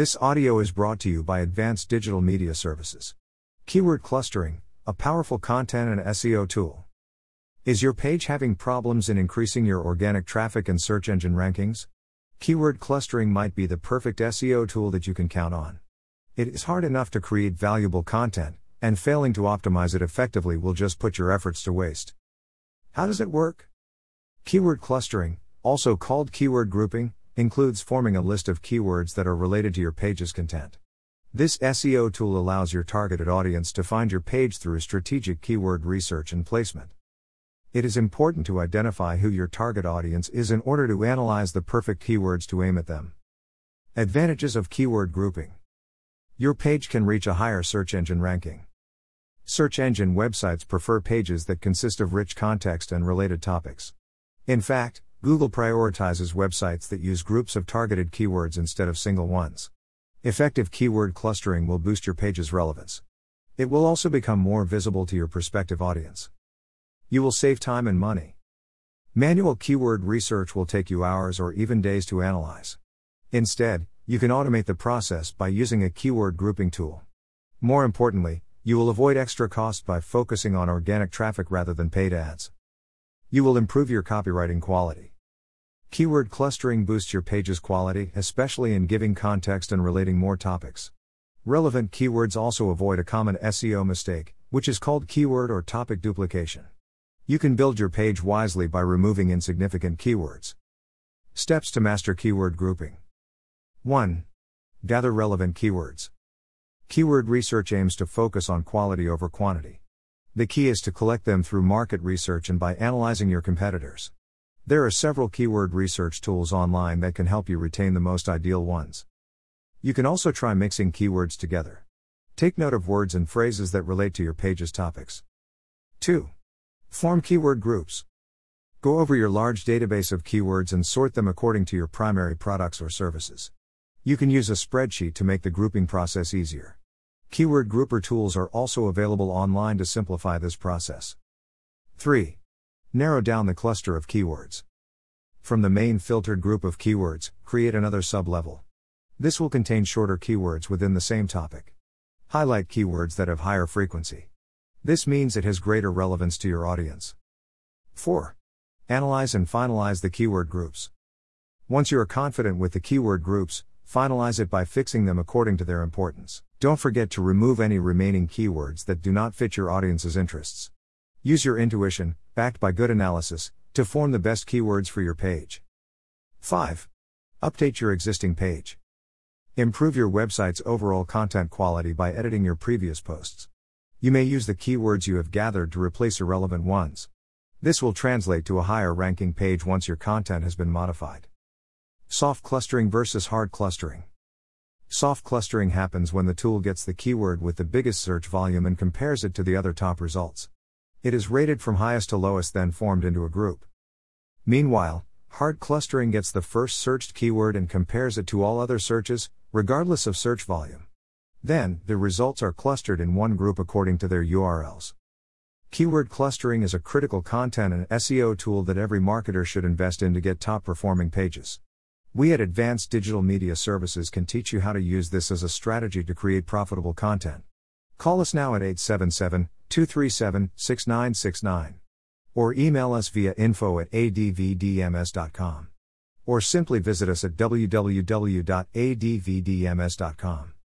This audio is brought to you by Advanced Digital Media Services. Keyword clustering, a powerful content and SEO tool. Is your page having problems in increasing your organic traffic and search engine rankings? Keyword clustering might be the perfect SEO tool that you can count on. It is hard enough to create valuable content, and failing to optimize it effectively will just put your efforts to waste. How does it work? Keyword clustering, also called keyword grouping, includes forming a list of keywords that are related to your page's content. This SEO tool allows your targeted audience to find your page through strategic keyword research and placement. It is important to identify who your target audience is in order to analyze the perfect keywords to aim at them. Advantages of keyword grouping Your page can reach a higher search engine ranking. Search engine websites prefer pages that consist of rich context and related topics. In fact, Google prioritizes websites that use groups of targeted keywords instead of single ones. Effective keyword clustering will boost your page's relevance. It will also become more visible to your prospective audience. You will save time and money. Manual keyword research will take you hours or even days to analyze. Instead, you can automate the process by using a keyword grouping tool. More importantly, you will avoid extra cost by focusing on organic traffic rather than paid ads. You will improve your copywriting quality. Keyword clustering boosts your page's quality, especially in giving context and relating more topics. Relevant keywords also avoid a common SEO mistake, which is called keyword or topic duplication. You can build your page wisely by removing insignificant keywords. Steps to master keyword grouping 1. Gather relevant keywords. Keyword research aims to focus on quality over quantity. The key is to collect them through market research and by analyzing your competitors. There are several keyword research tools online that can help you retain the most ideal ones. You can also try mixing keywords together. Take note of words and phrases that relate to your page's topics. 2. Form keyword groups. Go over your large database of keywords and sort them according to your primary products or services. You can use a spreadsheet to make the grouping process easier. Keyword grouper tools are also available online to simplify this process. 3. Narrow down the cluster of keywords. From the main filtered group of keywords, create another sublevel. This will contain shorter keywords within the same topic. Highlight keywords that have higher frequency. This means it has greater relevance to your audience. 4. Analyze and finalize the keyword groups. Once you are confident with the keyword groups, finalize it by fixing them according to their importance. Don't forget to remove any remaining keywords that do not fit your audience's interests. Use your intuition, backed by good analysis, to form the best keywords for your page. 5. Update your existing page. Improve your website's overall content quality by editing your previous posts. You may use the keywords you have gathered to replace irrelevant ones. This will translate to a higher ranking page once your content has been modified. Soft clustering versus hard clustering. Soft clustering happens when the tool gets the keyword with the biggest search volume and compares it to the other top results. It is rated from highest to lowest, then formed into a group. Meanwhile, hard clustering gets the first searched keyword and compares it to all other searches, regardless of search volume. Then, the results are clustered in one group according to their URLs. Keyword clustering is a critical content and SEO tool that every marketer should invest in to get top performing pages. We at Advanced Digital Media Services can teach you how to use this as a strategy to create profitable content. Call us now at 877 237 6969. Or email us via info at advdms.com. Or simply visit us at www.advdms.com.